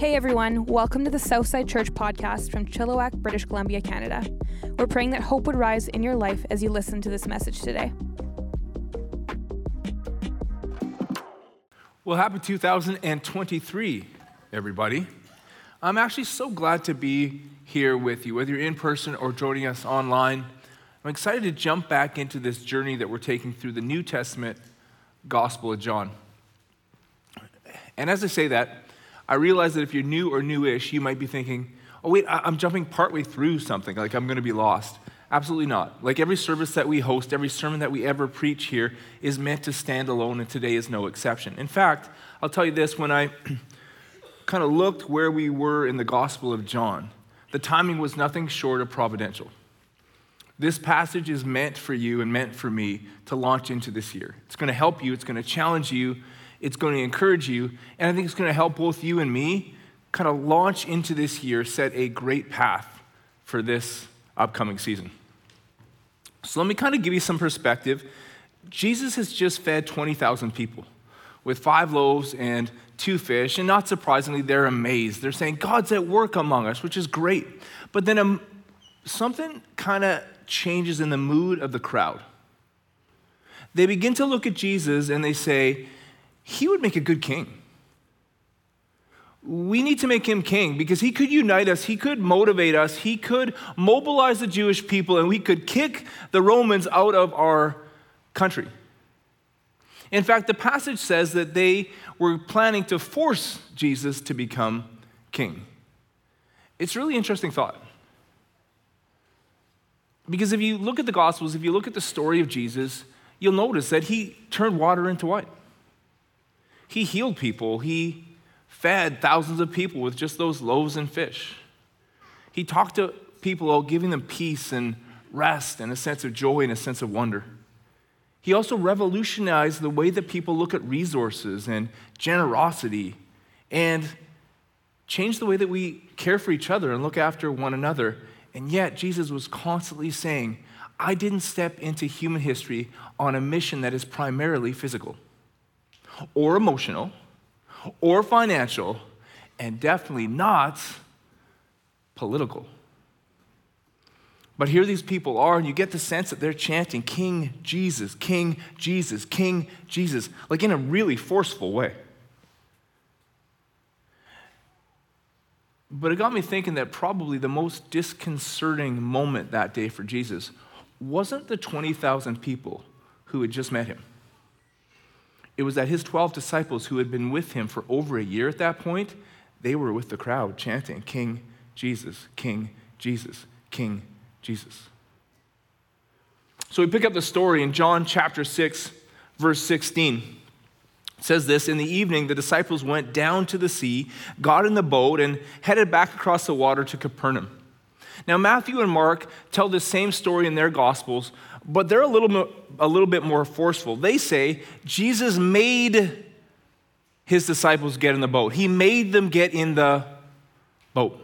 Hey everyone, welcome to the Southside Church podcast from Chilliwack, British Columbia, Canada. We're praying that hope would rise in your life as you listen to this message today. Well, happy 2023, everybody. I'm actually so glad to be here with you, whether you're in person or joining us online. I'm excited to jump back into this journey that we're taking through the New Testament Gospel of John. And as I say that, I realize that if you're new or newish, you might be thinking, oh, wait, I'm jumping partway through something, like I'm going to be lost. Absolutely not. Like every service that we host, every sermon that we ever preach here is meant to stand alone, and today is no exception. In fact, I'll tell you this when I kind of looked where we were in the Gospel of John, the timing was nothing short of providential. This passage is meant for you and meant for me to launch into this year. It's going to help you, it's going to challenge you, it's going to encourage you, and I think it's going to help both you and me kind of launch into this year, set a great path for this upcoming season. So let me kind of give you some perspective. Jesus has just fed 20,000 people with five loaves and two fish, and not surprisingly, they're amazed. They're saying, God's at work among us, which is great. But then um, something kind of changes in the mood of the crowd. They begin to look at Jesus and they say, he would make a good king. We need to make him king because he could unite us, he could motivate us, he could mobilize the Jewish people, and we could kick the Romans out of our country. In fact, the passage says that they were planning to force Jesus to become king. It's really interesting thought. Because if you look at the Gospels, if you look at the story of Jesus, you'll notice that he turned water into wine. He healed people. He fed thousands of people with just those loaves and fish. He talked to people about giving them peace and rest and a sense of joy and a sense of wonder. He also revolutionized the way that people look at resources and generosity and changed the way that we care for each other and look after one another. And yet, Jesus was constantly saying, I didn't step into human history on a mission that is primarily physical or emotional or financial, and definitely not political. But here these people are, and you get the sense that they're chanting King Jesus, King Jesus, King Jesus, like in a really forceful way. But it got me thinking that probably the most disconcerting moment that day for Jesus wasn't the 20,000 people who had just met him. It was that his 12 disciples who had been with him for over a year at that point, they were with the crowd chanting, King Jesus, King Jesus, King Jesus. So we pick up the story in John chapter 6, verse 16. It says this In the evening, the disciples went down to the sea, got in the boat, and headed back across the water to Capernaum. Now, Matthew and Mark tell the same story in their Gospels, but they're a little, a little bit more forceful. They say Jesus made his disciples get in the boat, he made them get in the boat.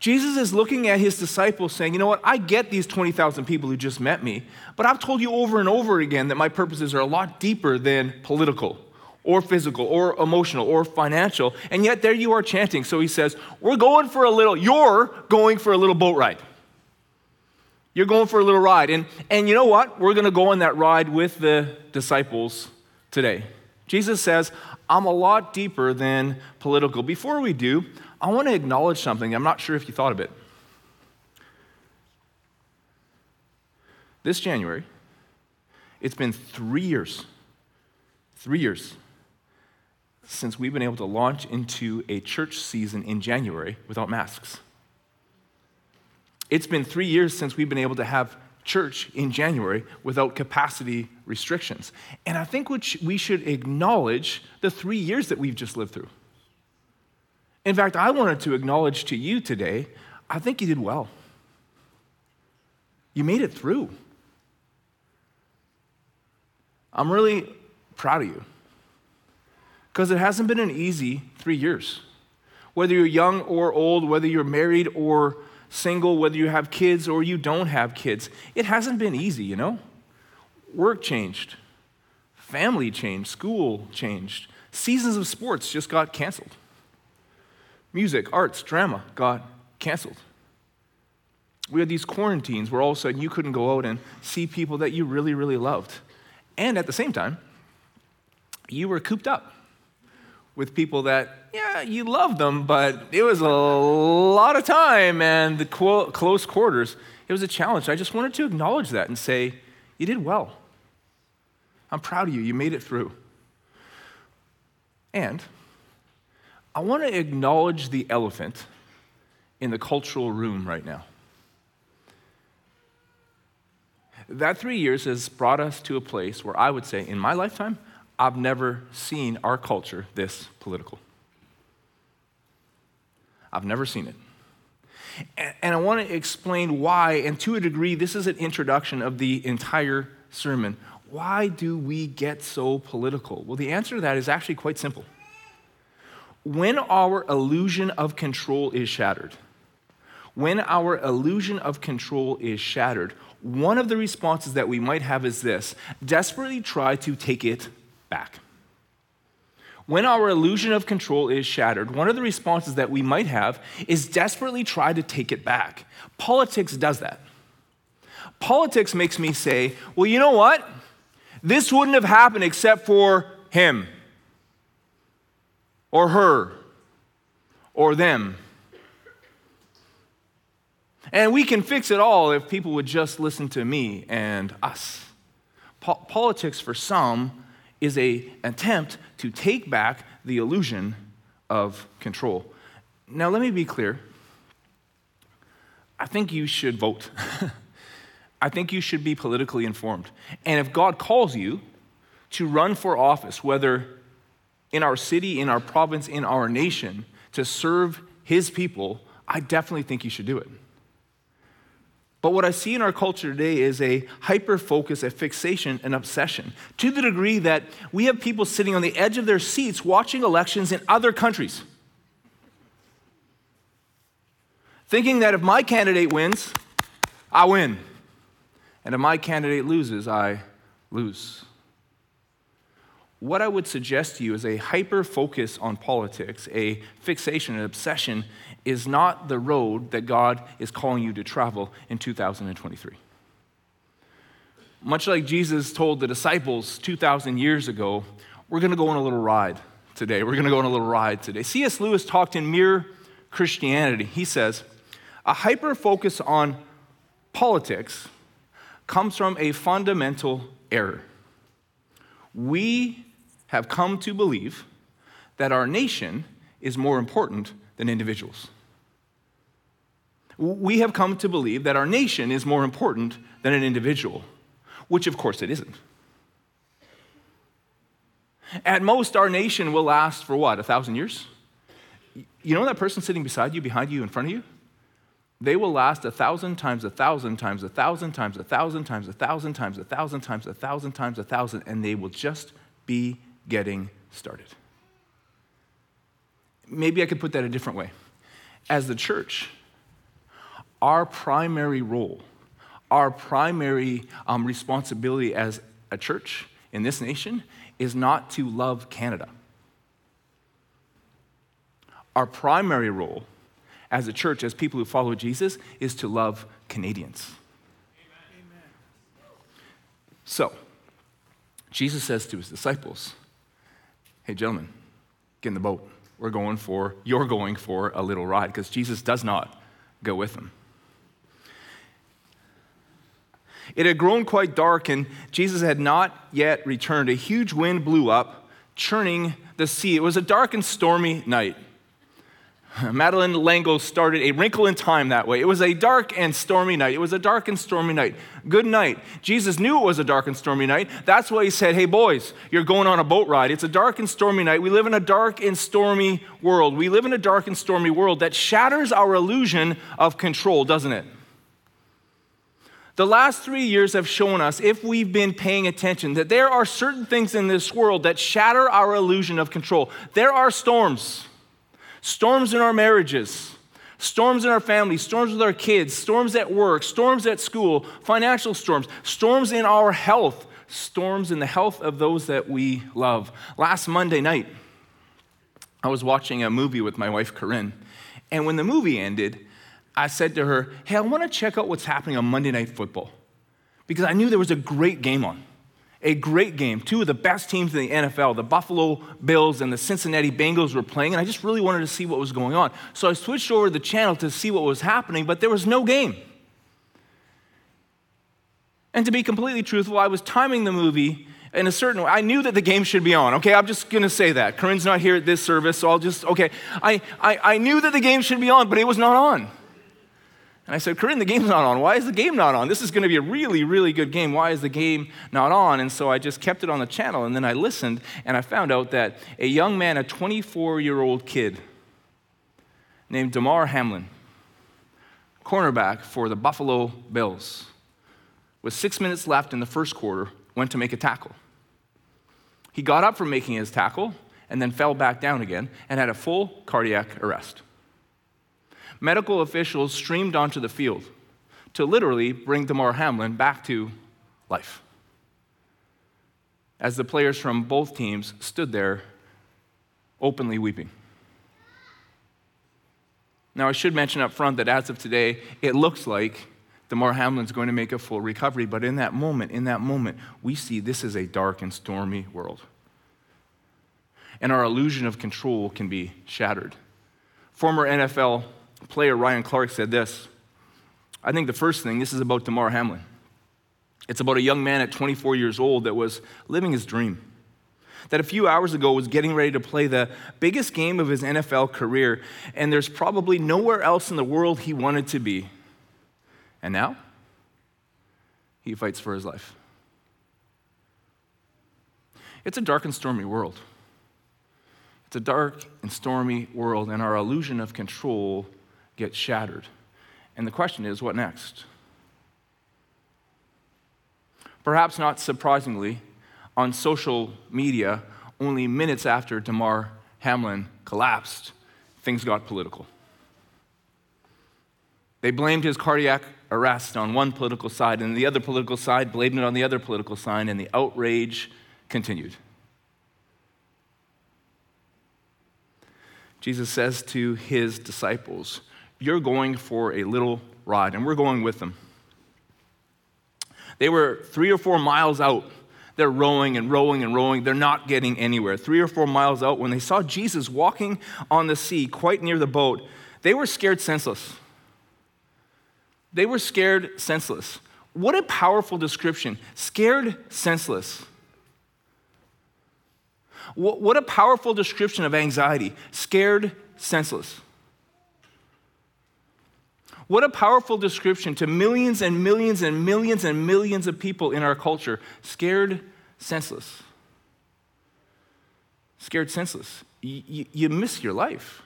Jesus is looking at his disciples saying, You know what? I get these 20,000 people who just met me, but I've told you over and over again that my purposes are a lot deeper than political or physical or emotional or financial. And yet there you are chanting. So he says, We're going for a little, you're going for a little boat ride. You're going for a little ride. And, and you know what? We're going to go on that ride with the disciples today. Jesus says, I'm a lot deeper than political. Before we do, I want to acknowledge something. I'm not sure if you thought of it. This January, it's been three years, three years since we've been able to launch into a church season in January without masks. It's been three years since we've been able to have church in January without capacity restrictions. And I think we should acknowledge the three years that we've just lived through. In fact, I wanted to acknowledge to you today, I think you did well. You made it through. I'm really proud of you because it hasn't been an easy three years. Whether you're young or old, whether you're married or single, whether you have kids or you don't have kids, it hasn't been easy, you know? Work changed, family changed, school changed, Seasons of sports just got canceled. Music, arts, drama got canceled. We had these quarantines where all of a sudden you couldn't go out and see people that you really, really loved. And at the same time, you were cooped up with people that, yeah, you loved them, but it was a lot of time and the close quarters. It was a challenge. I just wanted to acknowledge that and say, you did well. I'm proud of you. You made it through. And I want to acknowledge the elephant in the cultural room right now. That three years has brought us to a place where I would say, in my lifetime, I've never seen our culture this political. I've never seen it. And I want to explain why, and to a degree, this is an introduction of the entire sermon. Why do we get so political? Well, the answer to that is actually quite simple. When our illusion of control is shattered, when our illusion of control is shattered, one of the responses that we might have is this desperately try to take it back. When our illusion of control is shattered, one of the responses that we might have is desperately try to take it back. Politics does that. Politics makes me say, well, you know what? This wouldn't have happened except for him, or her, or them. And we can fix it all if people would just listen to me and us. Po- politics, for some, is a attempt to take back the illusion of control. Now, let me be clear. I think you should vote. I think you should be politically informed. And if God calls you to run for office, whether in our city, in our province, in our nation, to serve his people, I definitely think you should do it. But what I see in our culture today is a hyper focus, a fixation, an obsession, to the degree that we have people sitting on the edge of their seats watching elections in other countries. Thinking that if my candidate wins, I win. And if my candidate loses, I lose. What I would suggest to you is a hyper focus on politics, a fixation, an obsession is not the road that God is calling you to travel in 2023. Much like Jesus told the disciples 2,000 years ago, we're going to go on a little ride today. We're going to go on a little ride today. C.S. Lewis talked in Mere Christianity. He says, a hyper focus on politics comes from a fundamental error. We have come to believe that our nation is more important than individuals. We have come to believe that our nation is more important than an individual, which of course it isn't. At most, our nation will last for what, a thousand years? You know that person sitting beside you, behind you, in front of you? They will last a thousand times a thousand times a thousand times a thousand times a thousand times a thousand times a thousand times a thousand, and they will just be getting started. Maybe I could put that a different way. As the church, our primary role, our primary um, responsibility as a church in this nation is not to love Canada. Our primary role as a church, as people who follow Jesus, is to love Canadians. Amen. So, Jesus says to his disciples, Hey, gentlemen, get in the boat. We're going for, you're going for a little ride, because Jesus does not go with them. It had grown quite dark, and Jesus had not yet returned. A huge wind blew up, churning the sea. It was a dark and stormy night. Madeleine L'Engle started a wrinkle in time that way. It was a dark and stormy night. It was a dark and stormy night. Good night. Jesus knew it was a dark and stormy night. That's why he said, Hey, boys, you're going on a boat ride. It's a dark and stormy night. We live in a dark and stormy world. We live in a dark and stormy world that shatters our illusion of control, doesn't it? The last three years have shown us, if we've been paying attention, that there are certain things in this world that shatter our illusion of control. There are storms storms in our marriages, storms in our families, storms with our kids, storms at work, storms at school, financial storms, storms in our health, storms in the health of those that we love. Last Monday night, I was watching a movie with my wife, Corinne. And when the movie ended, I said to her, Hey, I want to check out what's happening on Monday Night Football. Because I knew there was a great game on. A great game. Two of the best teams in the NFL, the Buffalo Bills and the Cincinnati Bengals, were playing, and I just really wanted to see what was going on. So I switched over the channel to see what was happening, but there was no game. And to be completely truthful, I was timing the movie in a certain way. I knew that the game should be on. Okay, I'm just gonna say that. Corinne's not here at this service, so I'll just, okay. I, I, I knew that the game should be on, but it was not on. And I said, Corinne, the game's not on. Why is the game not on? This is going to be a really, really good game. Why is the game not on? And so I just kept it on the channel, and then I listened, and I found out that a young man, a 24 year old kid named Damar Hamlin, cornerback for the Buffalo Bills, with six minutes left in the first quarter, went to make a tackle. He got up from making his tackle and then fell back down again and had a full cardiac arrest medical officials streamed onto the field to literally bring Damar Hamlin back to life. As the players from both teams stood there openly weeping. Now, I should mention up front that as of today, it looks like Damar Hamlin's going to make a full recovery, but in that moment, in that moment, we see this is a dark and stormy world. And our illusion of control can be shattered. Former NFL player Ryan Clark said this I think the first thing, this is about Damar Hamlin. It's about a young man at 24 years old that was living his dream. That a few hours ago was getting ready to play the biggest game of his NFL career, and there's probably nowhere else in the world he wanted to be. And now, he fights for his life. It's a dark and stormy world. It's a dark and stormy world, and our illusion of control gets shattered. And the question is, what next? Perhaps not surprisingly, on social media, only minutes after Damar Hamlin collapsed, things got political. They blamed his cardiac arrest on one political side, and the other political side blamed it on the other political side, and the outrage continued. Jesus says to his disciples, you're going for a little ride, and we're going with them. They were three or four miles out. They're rowing and rowing and rowing. They're not getting anywhere. Three or four miles out, when they saw Jesus walking on the sea quite near the boat, they were scared senseless. They were scared senseless. What a powerful description. Scared senseless. What a powerful description of anxiety. Scared senseless. What a powerful description to millions and millions and millions and millions of people in our culture scared senseless. Scared senseless. You, you miss your life.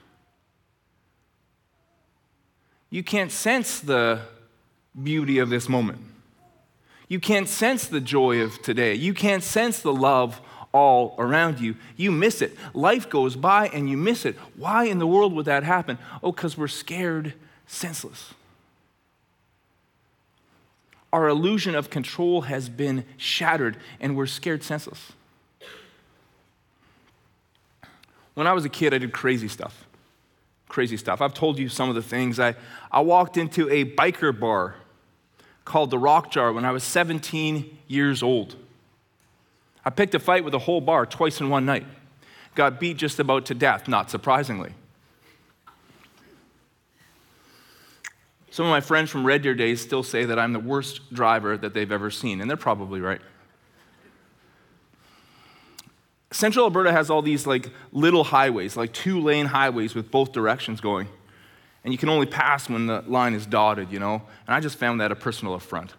You can't sense the beauty of this moment. You can't sense the joy of today. You can't sense the love all around you. You miss it. Life goes by and you miss it. Why in the world would that happen? Oh, because we're scared senseless. Our illusion of control has been shattered and we're scared senseless. When I was a kid, I did crazy stuff. Crazy stuff. I've told you some of the things. I, I walked into a biker bar called the Rock Jar when I was 17 years old. I picked a fight with the whole bar twice in one night. Got beat just about to death, not surprisingly. Some of my friends from Red Deer days still say that I'm the worst driver that they've ever seen, and they're probably right. Central Alberta has all these like little highways, like two lane highways with both directions going. And you can only pass when the line is dotted, you know? And I just found that a personal affront.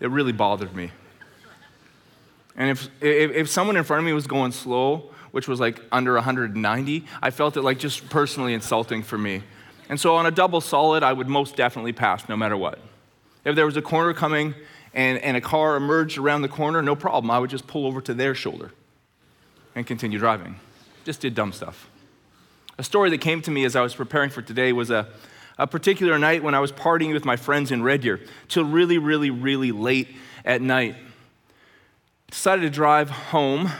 It really bothered me. And if, if, if someone in front of me was going slow, which was like under 190, I felt it like just personally insulting for me. And so on a double solid, I would most definitely pass no matter what. If there was a corner coming and, and a car emerged around the corner, no problem. I would just pull over to their shoulder and continue driving. Just did dumb stuff. A story that came to me as I was preparing for today was a, a particular night when I was partying with my friends in Red Deer till really, really, really late at night. Decided to drive home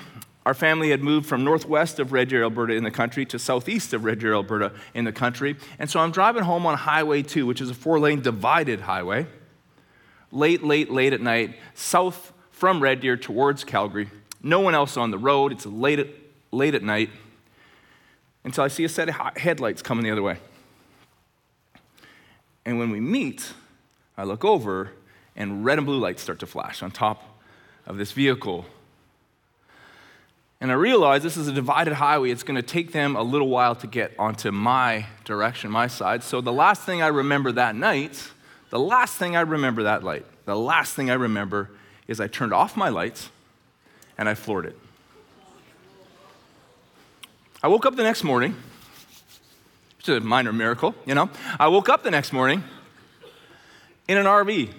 Our family had moved from northwest of Red Deer, Alberta in the country to southeast of Red Deer, Alberta in the country. And so I'm driving home on Highway 2, which is a four lane divided highway, late, late, late at night, south from Red Deer towards Calgary. No one else on the road. It's late at, late at night until I see a set of headlights coming the other way. And when we meet, I look over and red and blue lights start to flash on top of this vehicle and I realize this is a divided highway. It's going to take them a little while to get onto my direction, my side. So the last thing I remember that night, the last thing I remember that light, the last thing I remember is I turned off my lights and I floored it. I woke up the next morning, which is a minor miracle, you know. I woke up the next morning in an RV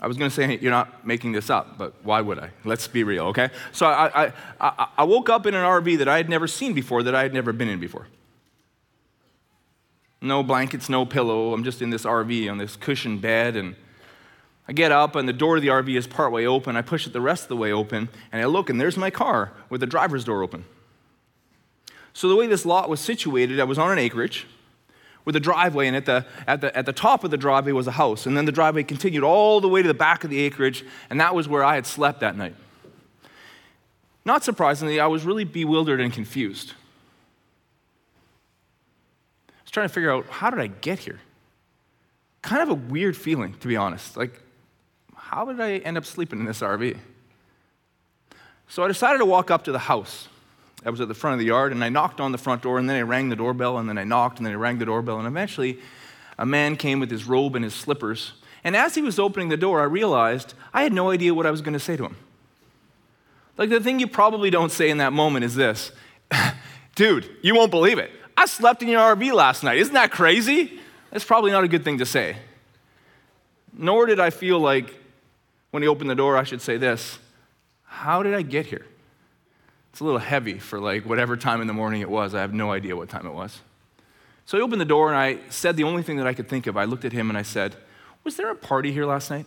I was going to say, hey, you're not making this up, but why would I? Let's be real, okay? So I, I, I, I, woke up in an RV that I had never seen before, that I had never been in before. No blankets, no pillow. I'm just in this RV on this cushioned bed, and I get up, and the door of the RV is partway open. I push it the rest of the way open, and I look, and there's my car with the driver's door open. So the way this lot was situated, I was on an acreage with a driveway, and at the, at, the, at the top of the driveway was a house. And then the driveway continued all the way to the back of the acreage, and that was where I had slept that night. Not surprisingly, I was really bewildered and confused. I was trying to figure out how did I get here? Kind of a weird feeling, to be honest. Like, how did I end up sleeping in this RV? So I decided to walk up to the house. I was at the front of the yard and I knocked on the front door and then I rang the doorbell and then I knocked and then I rang the doorbell and eventually a man came with his robe and his slippers. And as he was opening the door, I realized I had no idea what I was going to say to him. Like the thing you probably don't say in that moment is this Dude, you won't believe it. I slept in your RV last night. Isn't that crazy? That's probably not a good thing to say. Nor did I feel like when he opened the door, I should say this How did I get here? It's a little heavy for like whatever time in the morning it was. I have no idea what time it was. So I opened the door and I said the only thing that I could think of. I looked at him and I said, Was there a party here last night?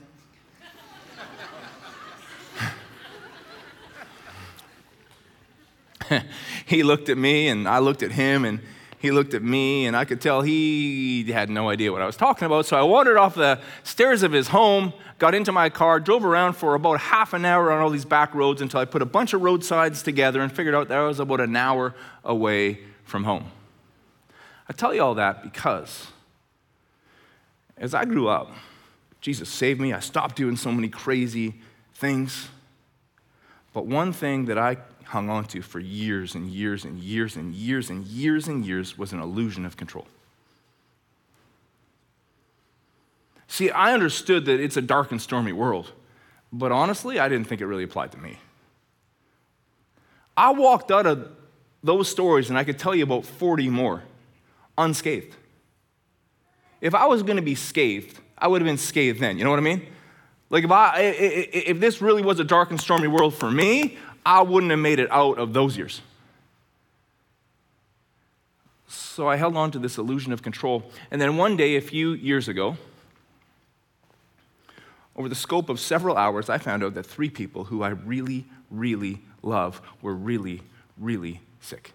he looked at me and I looked at him and he looked at me, and I could tell he had no idea what I was talking about. So I wandered off the stairs of his home, got into my car, drove around for about half an hour on all these back roads until I put a bunch of roadsides together and figured out that I was about an hour away from home. I tell you all that because as I grew up, Jesus saved me. I stopped doing so many crazy things. But one thing that I hung on to for years and years and years and years and years and years was an illusion of control. See, I understood that it's a dark and stormy world, but honestly, I didn't think it really applied to me. I walked out of those stories and I could tell you about 40 more unscathed. If I was going to be scathed, I would have been scathed then. You know what I mean? Like if I if this really was a dark and stormy world for me, I wouldn't have made it out of those years. So I held on to this illusion of control. And then one day, a few years ago, over the scope of several hours, I found out that three people who I really, really love were really, really sick.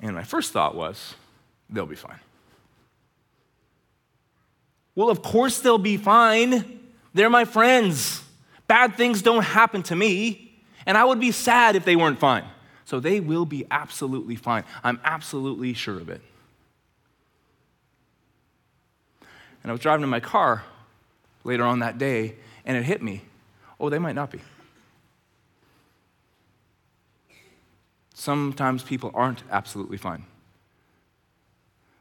And my first thought was, they'll be fine. Well, of course they'll be fine. They're my friends. Bad things don't happen to me, and I would be sad if they weren't fine. So they will be absolutely fine. I'm absolutely sure of it. And I was driving in my car later on that day, and it hit me oh, they might not be. Sometimes people aren't absolutely fine.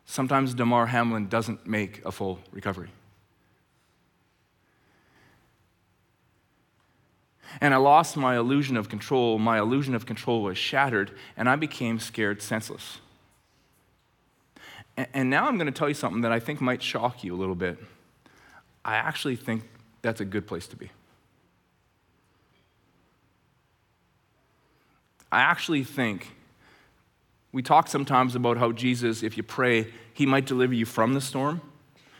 Sometimes Damar Hamlin doesn't make a full recovery. And I lost my illusion of control. My illusion of control was shattered, and I became scared senseless. And now I'm going to tell you something that I think might shock you a little bit. I actually think that's a good place to be. I actually think we talk sometimes about how Jesus, if you pray, he might deliver you from the storm.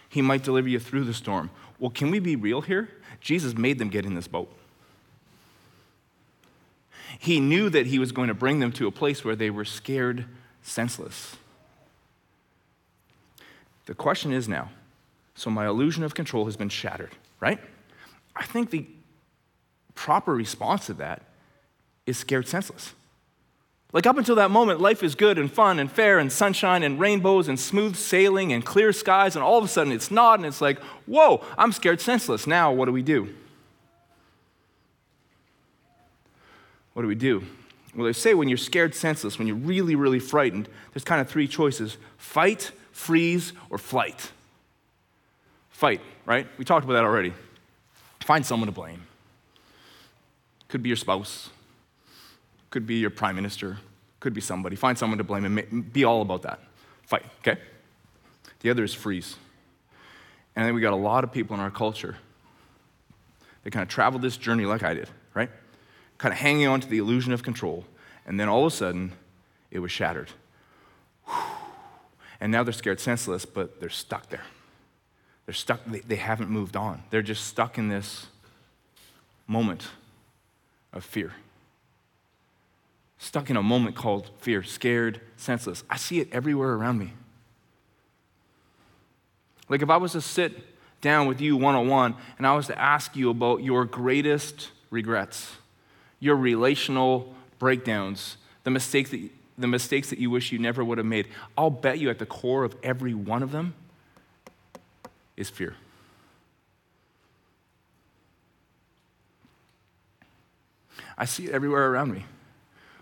He might deliver you through the storm. Well, can we be real here? Jesus made them get in this boat. He knew that he was going to bring them to a place where they were scared senseless. The question is now so my illusion of control has been shattered, right? I think the proper response to that is scared senseless. Like up until that moment, life is good and fun and fair and sunshine and rainbows and smooth sailing and clear skies, and all of a sudden it's not, and it's like, whoa, I'm scared senseless. Now, what do we do? What do we do? Well, they say when you're scared senseless, when you're really, really frightened, there's kind of three choices fight, freeze, or flight. Fight, right? We talked about that already. Find someone to blame. Could be your spouse, could be your prime minister, could be somebody. Find someone to blame and be all about that. Fight, okay? The other is freeze. And then we got a lot of people in our culture that kind of traveled this journey like I did? Kind of hanging on to the illusion of control. And then all of a sudden, it was shattered. And now they're scared senseless, but they're stuck there. They're stuck, they, they haven't moved on. They're just stuck in this moment of fear. Stuck in a moment called fear, scared, senseless. I see it everywhere around me. Like if I was to sit down with you one on one and I was to ask you about your greatest regrets, your relational breakdowns, the mistakes that, the mistakes that you wish you never would have made, I'll bet you at the core of every one of them is fear. I see it everywhere around me.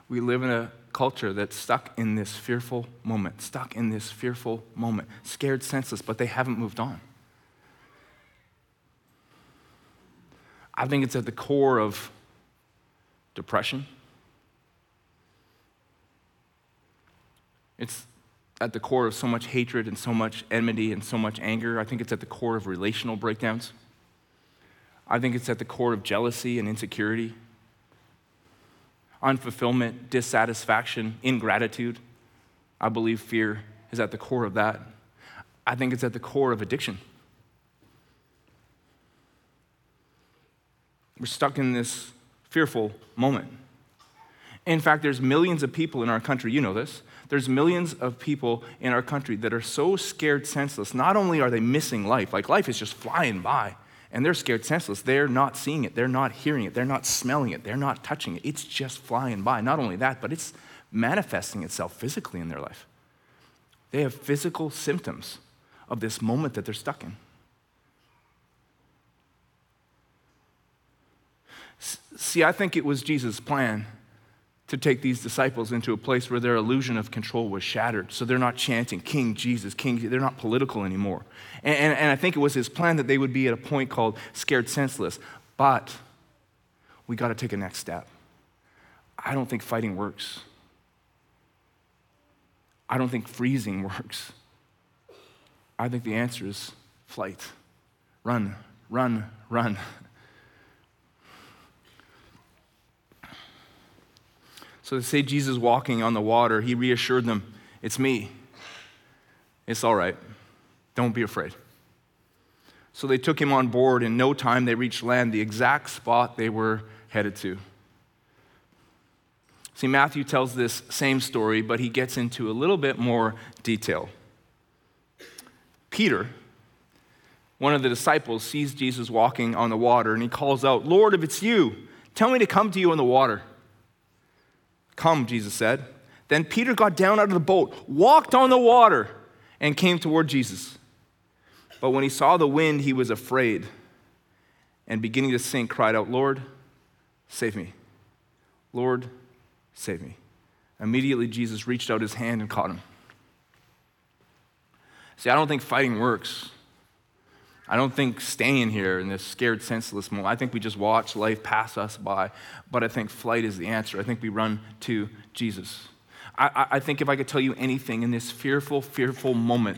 We live in a culture that's stuck in this fearful moment, stuck in this fearful moment, scared senseless, but they haven't moved on. I think it's at the core of depression. It's at the core of so much hatred and so much enmity and so much anger. I think it's at the core of relational breakdowns. I think it's at the core of jealousy and insecurity, unfulfillment, dissatisfaction, ingratitude. I believe fear is at the core of that. I think it's at the core of addiction. We're stuck in this fearful moment. In fact, there's millions of people in our country, you know this, there's millions of people in our country that are so scared senseless. Not only are they missing life, like life is just flying by, and they're scared senseless. They're not seeing it, they're not hearing it, they're not smelling it, they're not touching it. It's just flying by. Not only that, but it's manifesting itself physically in their life. They have physical symptoms of this moment that they're stuck in. See, I think it was Jesus' plan to take these disciples into a place where their illusion of control was shattered. So they're not chanting King Jesus, King, they're not political anymore. And, and, and, I think it was his plan that they would be at a point called scared senseless. But we got to take a next step. I don't think fighting works. I don't think freezing works. I think the answer is flight. Run, run, run. So they say Jesus walking on the water, he reassured them, It's me. It's all right. Don't be afraid. So they took him on board. In no time, they reached land, the exact spot they were headed to. See, Matthew tells this same story, but he gets into a little bit more detail. Peter, one of the disciples, sees Jesus walking on the water and he calls out, Lord, if it's you, tell me to come to you on the water. Come, Jesus said. Then Peter got down out of the boat, walked on the water, and came toward Jesus. But when he saw the wind, he was afraid and beginning to sink, cried out, Lord, save me. Lord, save me. Immediately, Jesus reached out his hand and caught him. See, I don't think fighting works. I don't think staying here in this scared, senseless moment. I think we just watch life pass us by. But I think flight is the answer. I think we run to Jesus. I, I think if I could tell you anything in this fearful, fearful moment,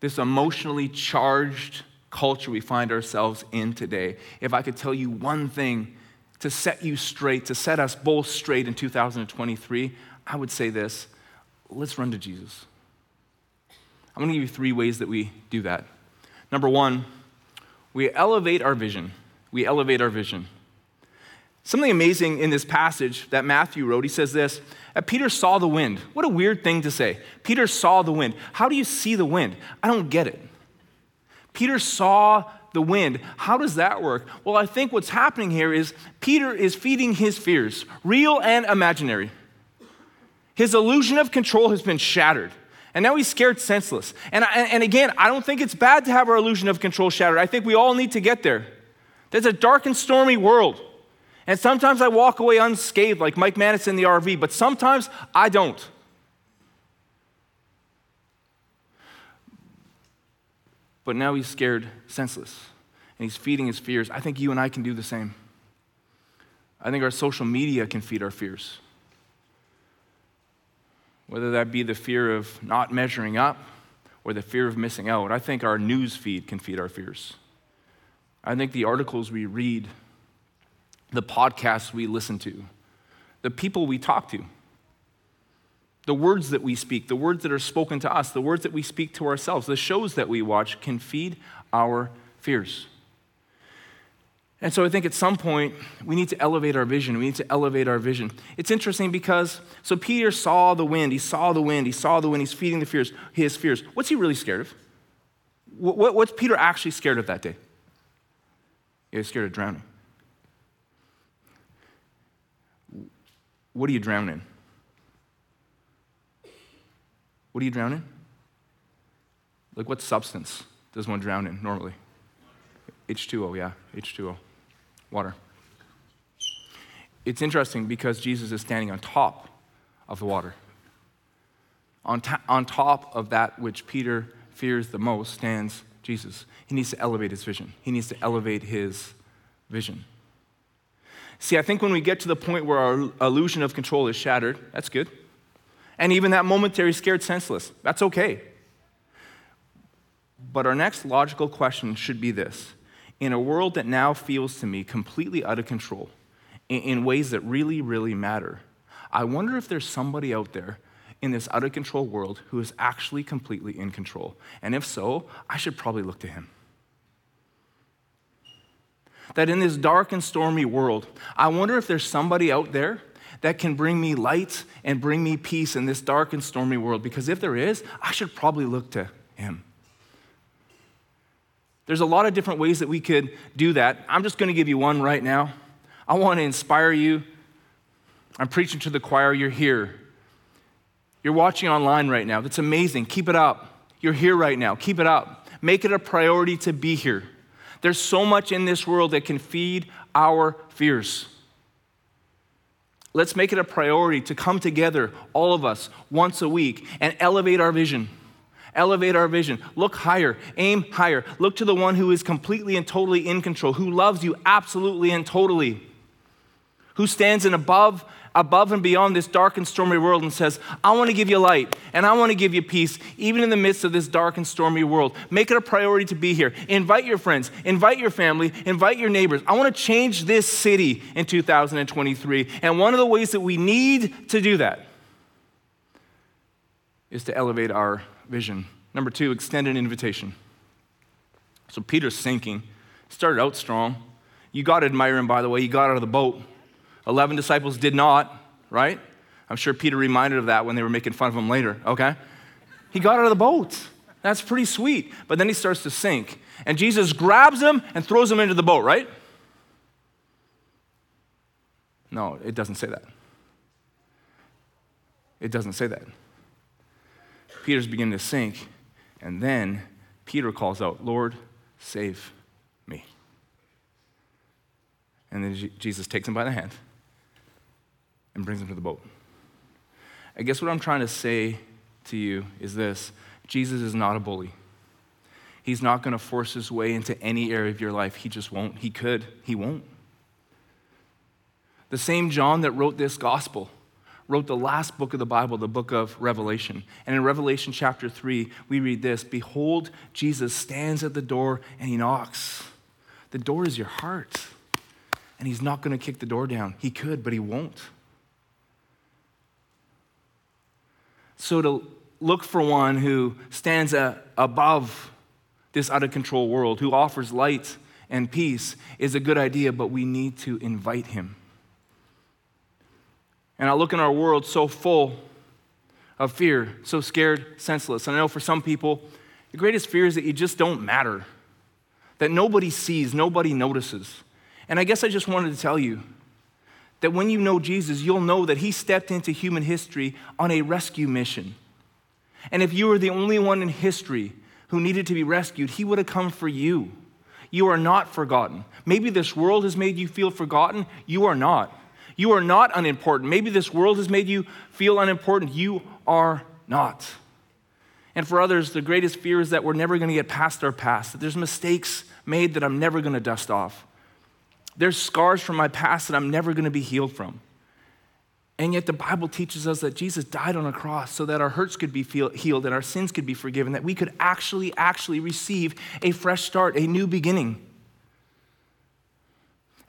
this emotionally charged culture we find ourselves in today, if I could tell you one thing to set you straight, to set us both straight in 2023, I would say this let's run to Jesus. I'm going to give you three ways that we do that. Number one, we elevate our vision. We elevate our vision. Something amazing in this passage that Matthew wrote, he says this Peter saw the wind. What a weird thing to say. Peter saw the wind. How do you see the wind? I don't get it. Peter saw the wind. How does that work? Well, I think what's happening here is Peter is feeding his fears, real and imaginary. His illusion of control has been shattered. And now he's scared senseless. And, and again, I don't think it's bad to have our illusion of control shattered. I think we all need to get there. There's a dark and stormy world. And sometimes I walk away unscathed, like Mike Manis in the RV, but sometimes I don't. But now he's scared senseless and he's feeding his fears. I think you and I can do the same. I think our social media can feed our fears whether that be the fear of not measuring up or the fear of missing out. I think our news feed can feed our fears. I think the articles we read, the podcasts we listen to, the people we talk to, the words that we speak, the words that are spoken to us, the words that we speak to ourselves, the shows that we watch can feed our fears. And so I think at some point we need to elevate our vision. We need to elevate our vision. It's interesting because so Peter saw the wind. He saw the wind. He saw the wind. He's feeding the fears, his fears. What's he really scared of? What, what's Peter actually scared of that day? He was scared of drowning. What are you drowning? What are you drowning? Like what substance does one drown in normally? H2O, yeah, H2O water. It's interesting because Jesus is standing on top of the water. On, ta- on top of that which Peter fears the most stands Jesus. He needs to elevate his vision. He needs to elevate his vision. See, I think when we get to the point where our illusion of control is shattered, that's good. And even that momentary scared senseless, that's okay. But our next logical question should be this in a world that now feels to me completely out of control in, in ways that really, really matter, I wonder if there's somebody out there in this out of control world who is actually completely in control. And if so, I should probably look to him. That in this dark and stormy world, I wonder if there's somebody out there that can bring me light and bring me peace in this dark and stormy world. Because if there is, I should probably look to him. There's a lot of different ways that we could do that. I'm just going to give you one right now. I want to inspire you. I'm preaching to the choir. You're here. You're watching online right now. That's amazing. Keep it up. You're here right now. Keep it up. Make it a priority to be here. There's so much in this world that can feed our fears. Let's make it a priority to come together, all of us, once a week and elevate our vision. Elevate our vision. Look higher. Aim higher. Look to the one who is completely and totally in control, who loves you absolutely and totally, who stands in above, above and beyond this dark and stormy world and says, I want to give you light and I want to give you peace, even in the midst of this dark and stormy world. Make it a priority to be here. Invite your friends, invite your family, invite your neighbors. I want to change this city in 2023. And one of the ways that we need to do that is to elevate our vision. Number two, extend an invitation. So Peter's sinking. Started out strong. You got to admire him, by the way. He got out of the boat. Eleven disciples did not, right? I'm sure Peter reminded of that when they were making fun of him later, okay? He got out of the boat. That's pretty sweet. But then he starts to sink. And Jesus grabs him and throws him into the boat, right? No, it doesn't say that. It doesn't say that. Peter's beginning to sink. And then Peter calls out, Lord, save me. And then Jesus takes him by the hand and brings him to the boat. I guess what I'm trying to say to you is this Jesus is not a bully. He's not going to force his way into any area of your life. He just won't. He could, he won't. The same John that wrote this gospel wrote the last book of the Bible, the book of Revelation. And in Revelation chapter 3, we read this Behold, Jesus stands at the door and he knocks. The door is your heart. And he's not going to kick the door down. He could, but he won't. So, to look for one who stands a, above this out of control world, who offers light and peace, is a good idea, but we need to invite him. And I look in our world so full of fear, so scared, senseless. And I know for some people, the greatest fear is that you just don't matter, that nobody sees, nobody notices. And I guess I just wanted to tell you that when you know Jesus, you'll know that he stepped into human history on a rescue mission. And if you were the only one in history who needed to be rescued, he would have come for you. You are not forgotten. Maybe this world has made you feel forgotten. You are not. You are not unimportant. Maybe this world has made you feel unimportant. You are not. And for others, the greatest fear is that we're never going to get past our past, that there's mistakes made that I'm never going to dust off. There's scars from my past that I'm never going to be healed from. And yet, the Bible teaches us that Jesus died on a cross so that our hurts could be healed and our sins could be forgiven, that we could actually, actually receive a fresh start, a new beginning.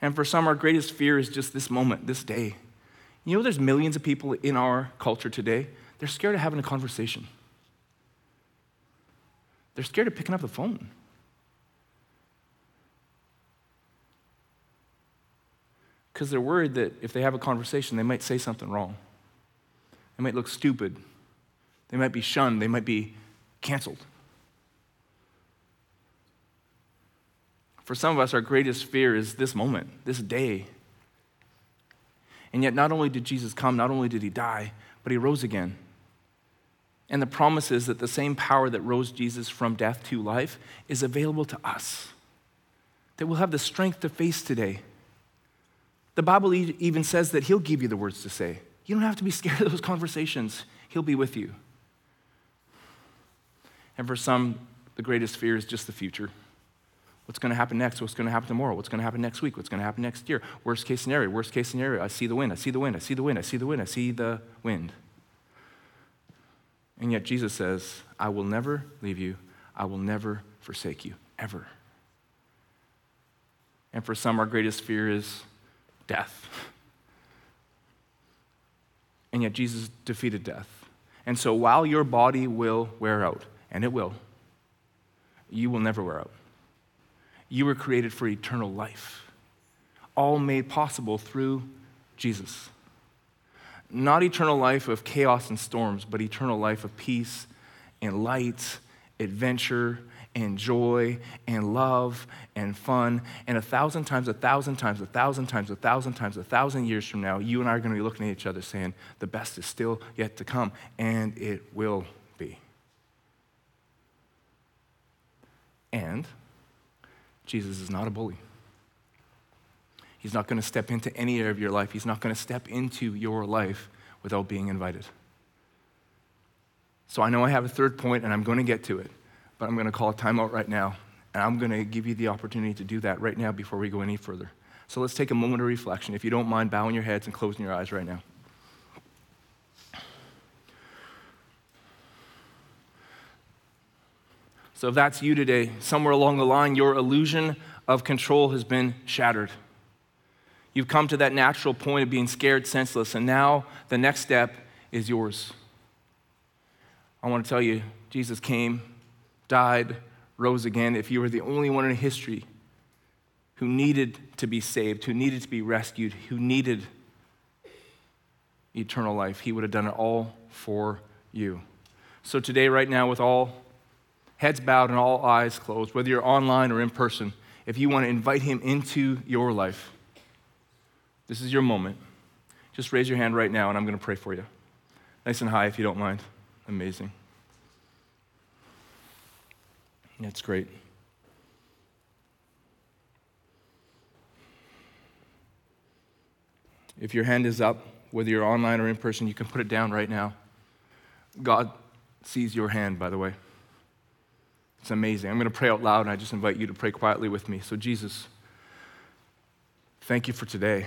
And for some, our greatest fear is just this moment, this day. You know, there's millions of people in our culture today, they're scared of having a conversation, they're scared of picking up the phone. because they're worried that if they have a conversation, they might say something wrong. They might look stupid. They might be shunned. They might be canceled. For some of us, our greatest fear is this moment, this day. And yet, not only did Jesus come, not only did he die, but he rose again. And the promise is that the same power that rose Jesus from death to life is available to us. That we'll have the strength to face today the Bible even says that He'll give you the words to say. You don't have to be scared of those conversations, He'll be with you. And for some, the greatest fear is just the future. What's going to happen next? What's going to happen tomorrow? What's going to happen next week? What's going to happen next year? Worst case scenario, worst case scenario. I see the wind, I see the wind, I see the wind, I see the wind, I see the wind. And yet Jesus says, I will never leave you, I will never forsake you, ever. And for some, our greatest fear is death. And yet Jesus defeated death. And so while your body will wear out, and it will, you will never wear out. You were created for eternal life, all made possible through Jesus. Not eternal life of chaos and storms, but eternal life of peace and light, adventure, and joy and love and fun. And a thousand times, a thousand times, a thousand times, a thousand times, a thousand years from now, you and I are going to be looking at each other saying, the best is still yet to come. And it will be. And Jesus is not a bully. He's not going to step into any area of your life. He's not going to step into your life without being invited. So I know I have a third point, and I'm going to get to it but I'm going to call a timeout right now. And I'm going to give you the opportunity to do that right now before we go any further. So let's take a moment of reflection. If you don't mind bowing your heads and closing your eyes right now. So if that's you today, somewhere along the line, your illusion of control has been shattered. You've come to that natural point of being scared, senseless, and now the next step is yours. I want to tell you, Jesus came died, rose again, if you were the only one in history who needed to be saved, who needed to be rescued, who needed eternal life, he would have done it all for you. So today, right now, with all heads bowed and all eyes closed, whether you're online or in person, if you want to invite him into your life, this is your moment. Just raise your hand right now and I'm going to pray for you. Nice and high if you don't mind. Amazing. That's great. If your hand is up, whether you're online or in person, you can put it down right now. God sees your hand, by the way. It's amazing. I'm going to pray out loud, and I just invite you to pray quietly with me. So, Jesus, thank you for today.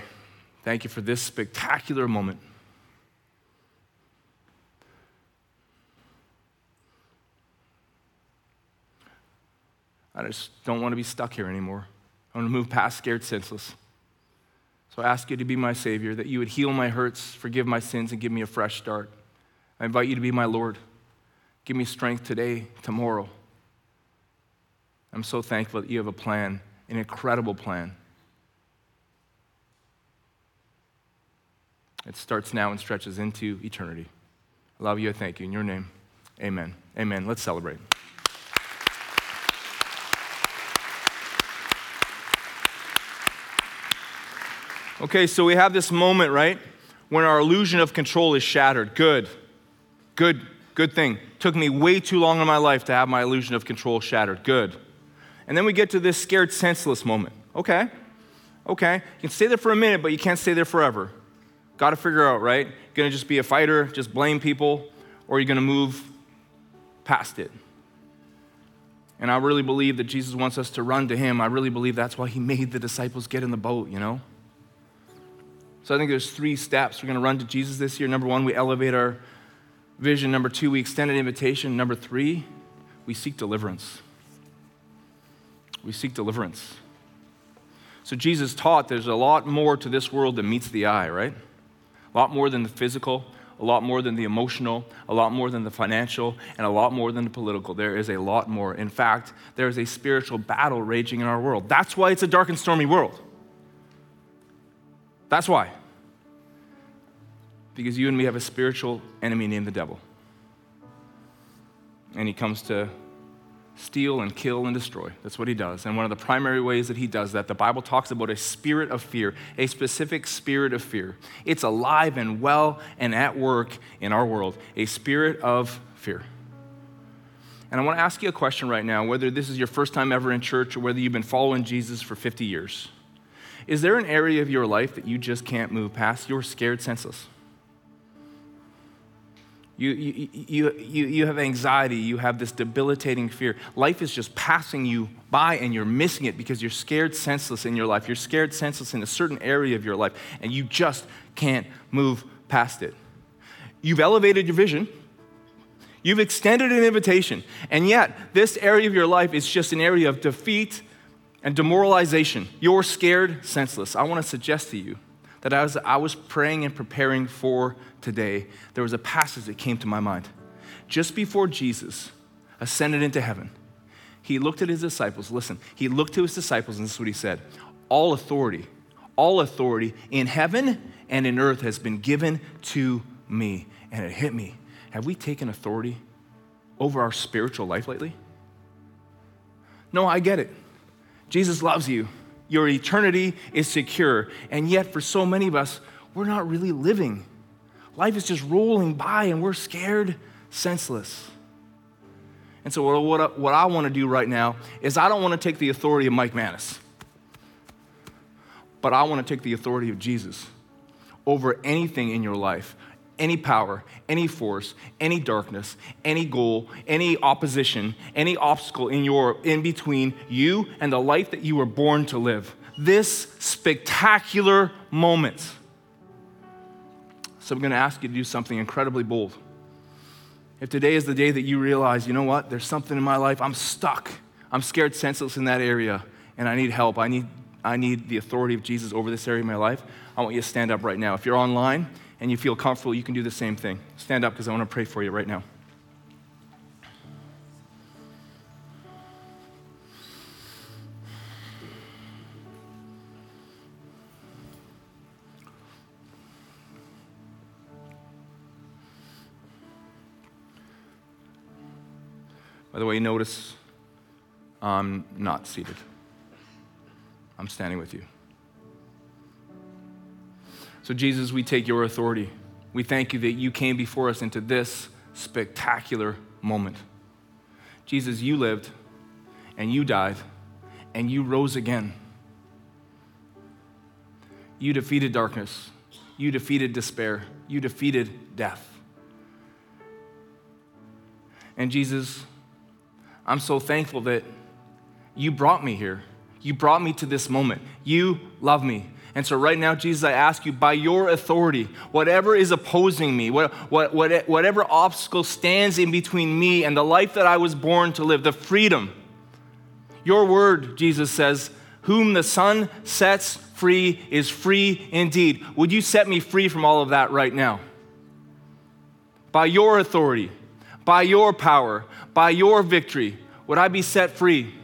Thank you for this spectacular moment. I just don't want to be stuck here anymore. I want to move past scared, senseless. So I ask you to be my Savior, that you would heal my hurts, forgive my sins, and give me a fresh start. I invite you to be my Lord. Give me strength today, tomorrow. I'm so thankful that you have a plan, an incredible plan. It starts now and stretches into eternity. I love you. I thank you. In your name, amen. Amen. Let's celebrate. Okay, so we have this moment, right, when our illusion of control is shattered. Good. Good. Good thing. Took me way too long in my life to have my illusion of control shattered. Good. And then we get to this scared, senseless moment. Okay. Okay. You can stay there for a minute, but you can't stay there forever. Got to figure out, right? You're going to just be a fighter, just blame people, or you're going to move past it. And I really believe that Jesus wants us to run to him. I really believe that's why he made the disciples get in the boat, you know? So I think there's three steps. We're going to run to Jesus this year. Number one, we elevate our vision. Number two, we extend an invitation. Number three, we seek deliverance. We seek deliverance. So Jesus taught there's a lot more to this world than meets the eye, right? A lot more than the physical, a lot more than the emotional, a lot more than the financial, and a lot more than the political. There is a lot more. In fact, there is a spiritual battle raging in our world. That's why it's a dark and stormy world. That's why. Because you and me have a spiritual enemy named the devil. And he comes to steal and kill and destroy. That's what he does. And one of the primary ways that he does that, the Bible talks about a spirit of fear, a specific spirit of fear. It's alive and well and at work in our world, a spirit of fear. And I want to ask you a question right now, whether this is your first time ever in church or whether you've been following Jesus for 50 years. Is there an area of your life that you just can't move past? You're scared senseless. You, you, you, you, you have anxiety, you have this debilitating fear. Life is just passing you by and you're missing it because you're scared senseless in your life. You're scared senseless in a certain area of your life and you just can't move past it. You've elevated your vision, you've extended an invitation, and yet this area of your life is just an area of defeat and demoralization. You're scared senseless. I want to suggest to you that as I was praying and preparing for today, there was a passage that came to my mind. Just before Jesus ascended into heaven, he looked at his disciples. Listen, he looked to his disciples, and this is what he said All authority, all authority in heaven and in earth has been given to me. And it hit me. Have we taken authority over our spiritual life lately? No, I get it. Jesus loves you. Your eternity is secure. And yet, for so many of us, we're not really living. Life is just rolling by and we're scared, senseless. And so, what, what I want to do right now is I don't want to take the authority of Mike Manis, but I want to take the authority of Jesus over anything in your life any power, any force, any darkness, any goal, any opposition, any obstacle in your in between you and the life that you were born to live. This spectacular moment. So I'm going to ask you to do something incredibly bold. If today is the day that you realize, you know what, there's something in my life, I'm stuck. I'm scared senseless in that area, and I need help. I need, I need the authority of Jesus over this area of my life. I want you to stand up right now. If you're online, and you feel comfortable, you can do the same thing. Stand up because I want to pray for you right now. By the way, notice I'm not seated. I'm standing with you. So, Jesus, we take your authority. We thank you that you came before us into this spectacular moment. Jesus, you lived and you died and you rose again. You defeated darkness. You defeated despair. You defeated death. And Jesus, I'm so thankful that you brought me here. You brought me to this moment. You love me. And so, right now, Jesus, I ask you, by your authority, whatever is opposing me, what, what, what, whatever obstacle stands in between me and the life that I was born to live, the freedom, your word, Jesus says, whom the Son sets free is free indeed. Would you set me free from all of that right now? By your authority, by your power, by your victory, would I be set free.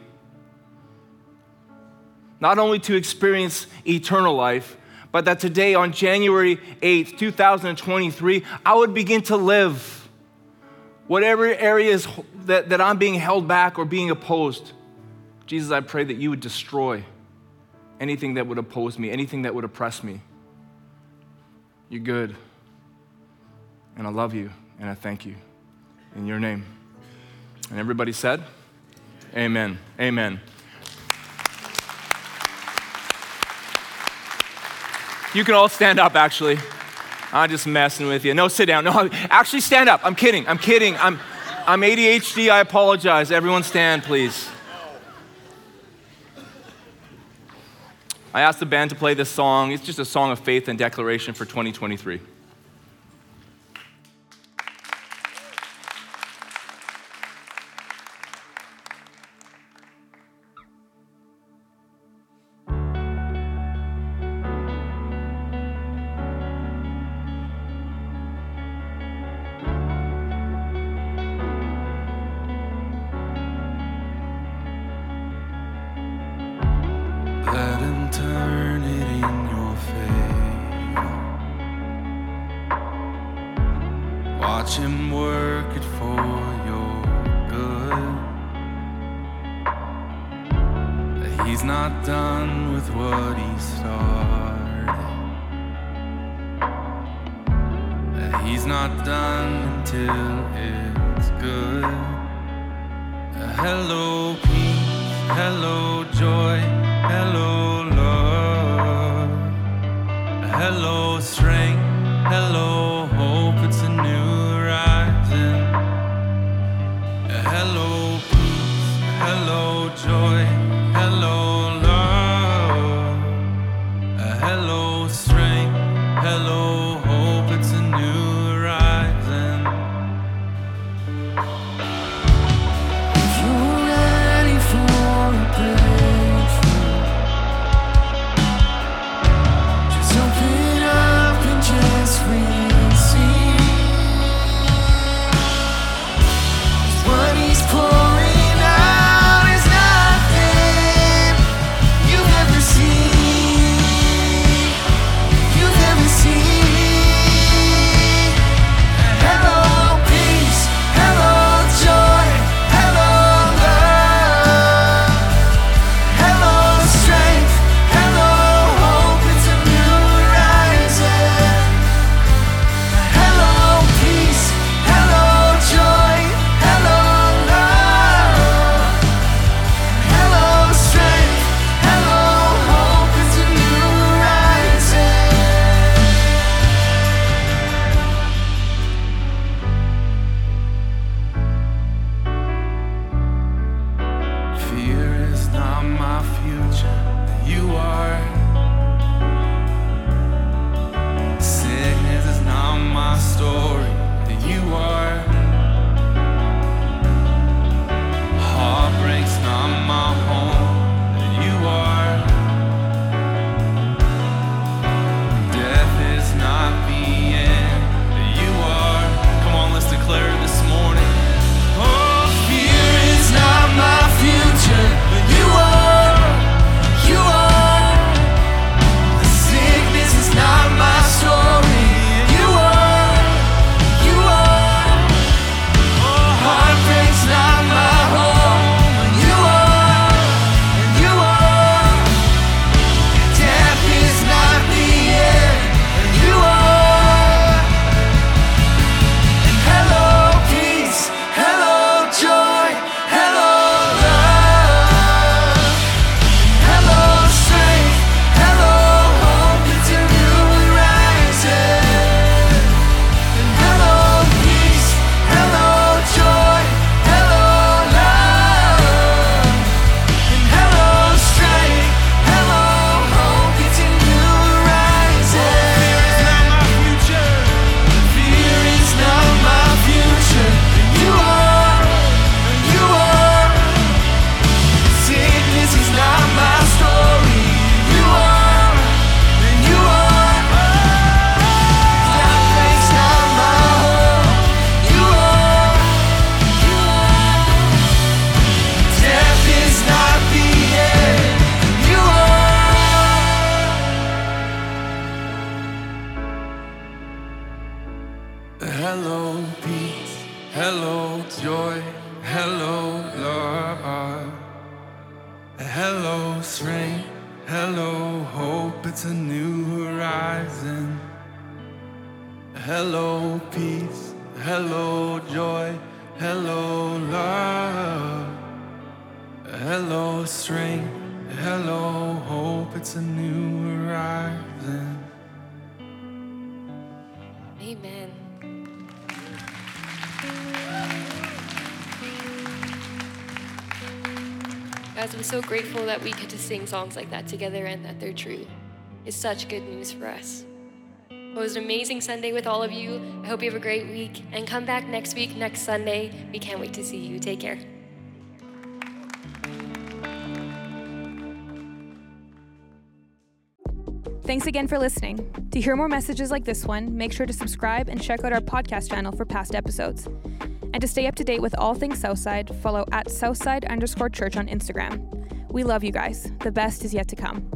Not only to experience eternal life, but that today, on January 8th, 2023, I would begin to live whatever areas that, that I'm being held back or being opposed. Jesus, I pray that you would destroy anything that would oppose me, anything that would oppress me. You're good. And I love you and I thank you in your name. And everybody said, Amen. Amen. You can all stand up, actually. I'm just messing with you. No, sit down. No, actually stand up. I'm kidding. I'm kidding. I'm, I'm ADHD. I apologize. Everyone stand, please. I asked the band to play this song. It's just a song of faith and declaration for 2023. So grateful that we get to sing songs like that together and that they're true. It's such good news for us. It was an amazing Sunday with all of you. I hope you have a great week and come back next week, next Sunday. We can't wait to see you. Take care. Thanks again for listening. To hear more messages like this one, make sure to subscribe and check out our podcast channel for past episodes. And to stay up to date with all things Southside, follow at Southside underscore church on Instagram. We love you guys. The best is yet to come.